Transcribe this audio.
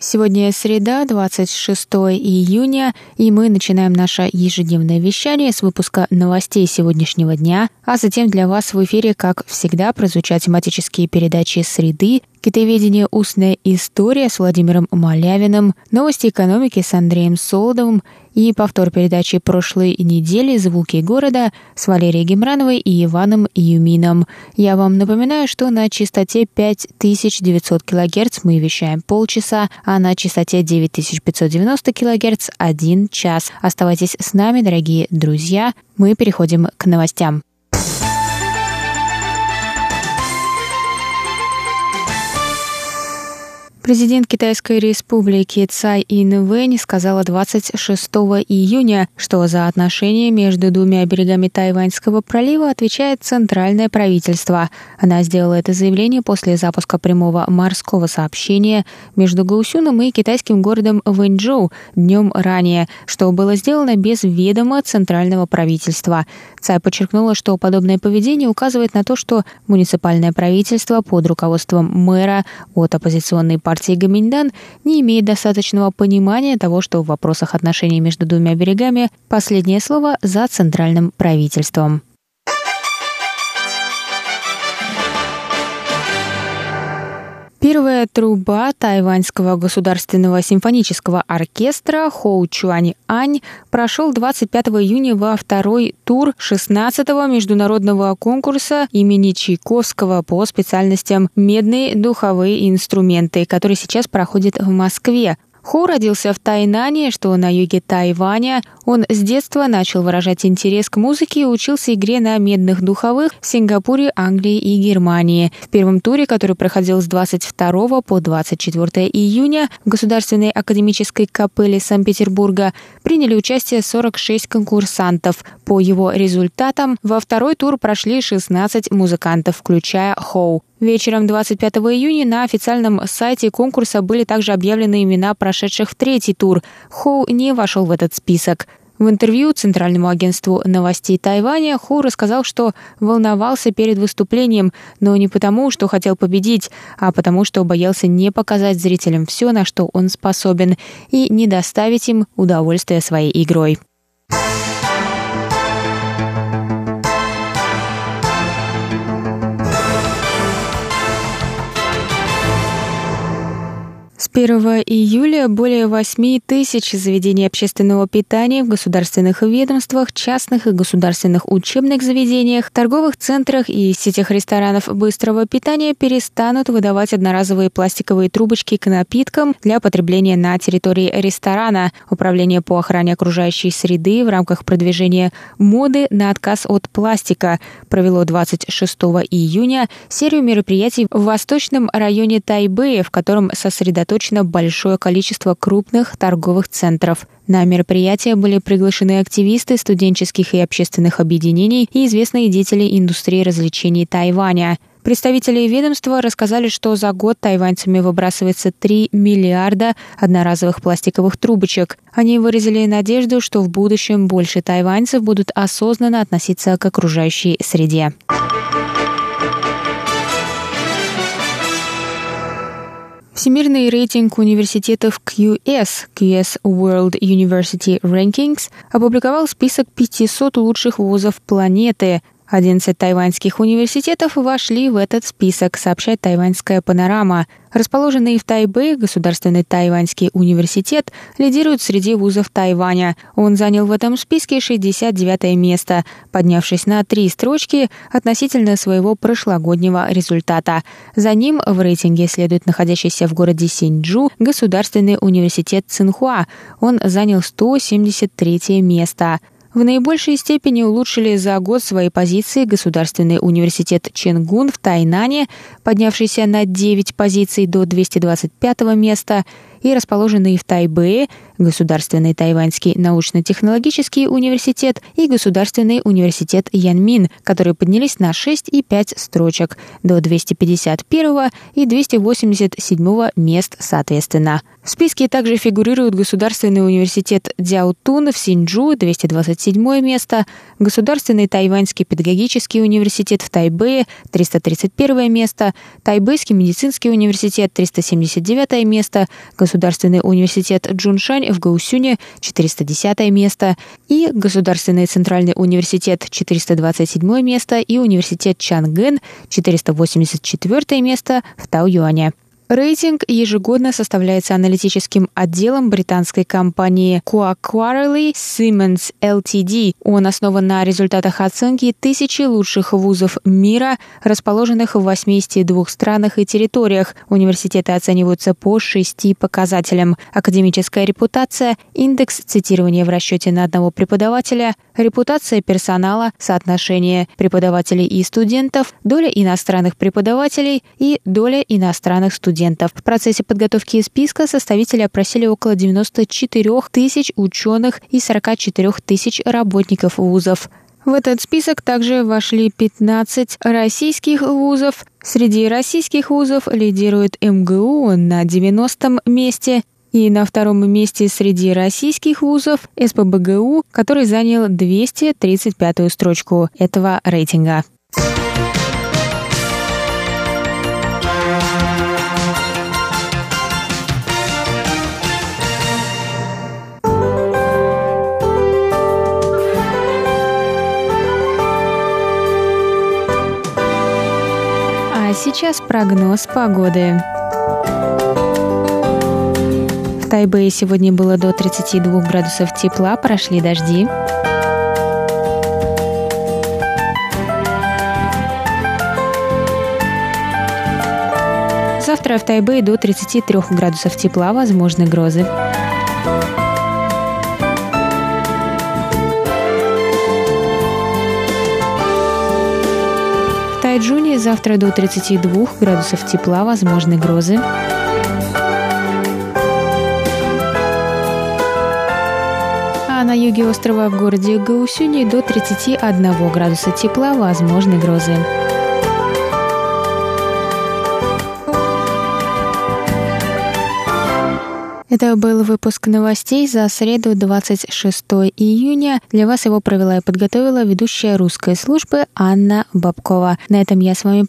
Сегодня среда, 26 июня, и мы начинаем наше ежедневное вещание с выпуска новостей сегодняшнего дня, а затем для вас в эфире, как всегда, прозвучат тематические передачи «Среды», Китоведение «Устная история» с Владимиром Малявиным, новости экономики с Андреем Солодовым и повтор передачи прошлой недели «Звуки города» с Валерией Гемрановой и Иваном Юмином. Я вам напоминаю, что на частоте 5900 кГц мы вещаем полчаса, а на частоте 9590 кГц – один час. Оставайтесь с нами, дорогие друзья. Мы переходим к новостям. Президент Китайской республики Цай Инвэнь сказала 26 июня, что за отношения между двумя берегами Тайваньского пролива отвечает центральное правительство. Она сделала это заявление после запуска прямого морского сообщения между Гаусюном и китайским городом Вэньчжоу днем ранее, что было сделано без ведома центрального правительства. Цай подчеркнула, что подобное поведение указывает на то, что муниципальное правительство под руководством мэра от оппозиционной партии Гаминьдан не имеет достаточного понимания того, что в вопросах отношений между двумя берегами последнее слово за центральным правительством. Первая труба Тайваньского государственного симфонического оркестра Хоу Чуань Ань прошел 25 июня во второй тур 16-го международного конкурса имени Чайковского по специальностям «Медные духовые инструменты», который сейчас проходит в Москве. Хо родился в Тайнане, что на юге Тайваня. Он с детства начал выражать интерес к музыке и учился игре на медных духовых в Сингапуре, Англии и Германии. В первом туре, который проходил с 22 по 24 июня в Государственной академической капелле Санкт-Петербурга, приняли участие 46 конкурсантов. По его результатам во второй тур прошли 16 музыкантов, включая Хоу. Вечером 25 июня на официальном сайте конкурса были также объявлены имена прошедших в третий тур. Хоу не вошел в этот список. В интервью Центральному агентству новостей Тайваня Ху рассказал, что волновался перед выступлением, но не потому, что хотел победить, а потому, что боялся не показать зрителям все, на что он способен, и не доставить им удовольствие своей игрой. 1 июля более 8 тысяч заведений общественного питания в государственных ведомствах, частных и государственных учебных заведениях, торговых центрах и сетях ресторанов быстрого питания перестанут выдавать одноразовые пластиковые трубочки к напиткам для потребления на территории ресторана. Управление по охране окружающей среды в рамках продвижения моды на отказ от пластика провело 26 июня серию мероприятий в восточном районе Тайбэя, в котором сосредоточено сосредоточено большое количество крупных торговых центров. На мероприятие были приглашены активисты студенческих и общественных объединений и известные деятели индустрии развлечений Тайваня. Представители ведомства рассказали, что за год тайваньцами выбрасывается 3 миллиарда одноразовых пластиковых трубочек. Они выразили надежду, что в будущем больше тайваньцев будут осознанно относиться к окружающей среде. Всемирный рейтинг университетов QS, QS World University Rankings, опубликовал список 500 лучших вузов планеты – 11 тайваньских университетов вошли в этот список, сообщает тайваньская панорама. Расположенный в Тайбе Государственный тайваньский университет лидирует среди вузов Тайваня. Он занял в этом списке 69 место, поднявшись на три строчки относительно своего прошлогоднего результата. За ним в рейтинге следует находящийся в городе Синьчжу Государственный университет Цинхуа. Он занял 173 место. В наибольшей степени улучшили за год свои позиции Государственный университет Ченгун в Тайнане, поднявшийся на 9 позиций до 225 места, и расположенные в Тайбэе, Государственный Тайваньский научно-технологический университет и Государственный университет Янмин, которые поднялись на 6 и 5 строчек до 251 и 287 мест соответственно. В списке также фигурируют Государственный университет Дяутун в Синджу, 227 место, Государственный Тайваньский педагогический университет в Тайбэе, 331 место, Тайбэйский медицинский университет, 379 место, Государственный университет Джуншань в Гаусюне, 410 место, и Государственный центральный университет, 427 место, и Университет Чангэн, 484 место в Тау-Юане. Рейтинг ежегодно составляется аналитическим отделом британской компании Quarterly Siemens Ltd. Он основан на результатах оценки тысячи лучших вузов мира, расположенных в 82 странах и территориях. Университеты оцениваются по шести показателям. Академическая репутация, индекс цитирования в расчете на одного преподавателя, репутация персонала, соотношение преподавателей и студентов, доля иностранных преподавателей и доля иностранных студентов студентов. В процессе подготовки списка составители опросили около 94 тысяч ученых и 44 тысяч работников вузов. В этот список также вошли 15 российских вузов. Среди российских вузов лидирует МГУ на 90 месте, и на втором месте среди российских вузов СПБГУ, который занял 235-ю строчку этого рейтинга. Сейчас прогноз погоды. В Тайбэе сегодня было до 32 градусов тепла, прошли дожди. Завтра в Тайбэе до 33 градусов тепла, возможны грозы. Завтра до 32 градусов тепла, возможны грозы. А на юге острова в городе Гаусюни до 31 градуса тепла, возможны грозы. Это был выпуск новостей за среду 26 июня. Для вас его провела и подготовила ведущая русской службы Анна Бабкова. На этом я с вами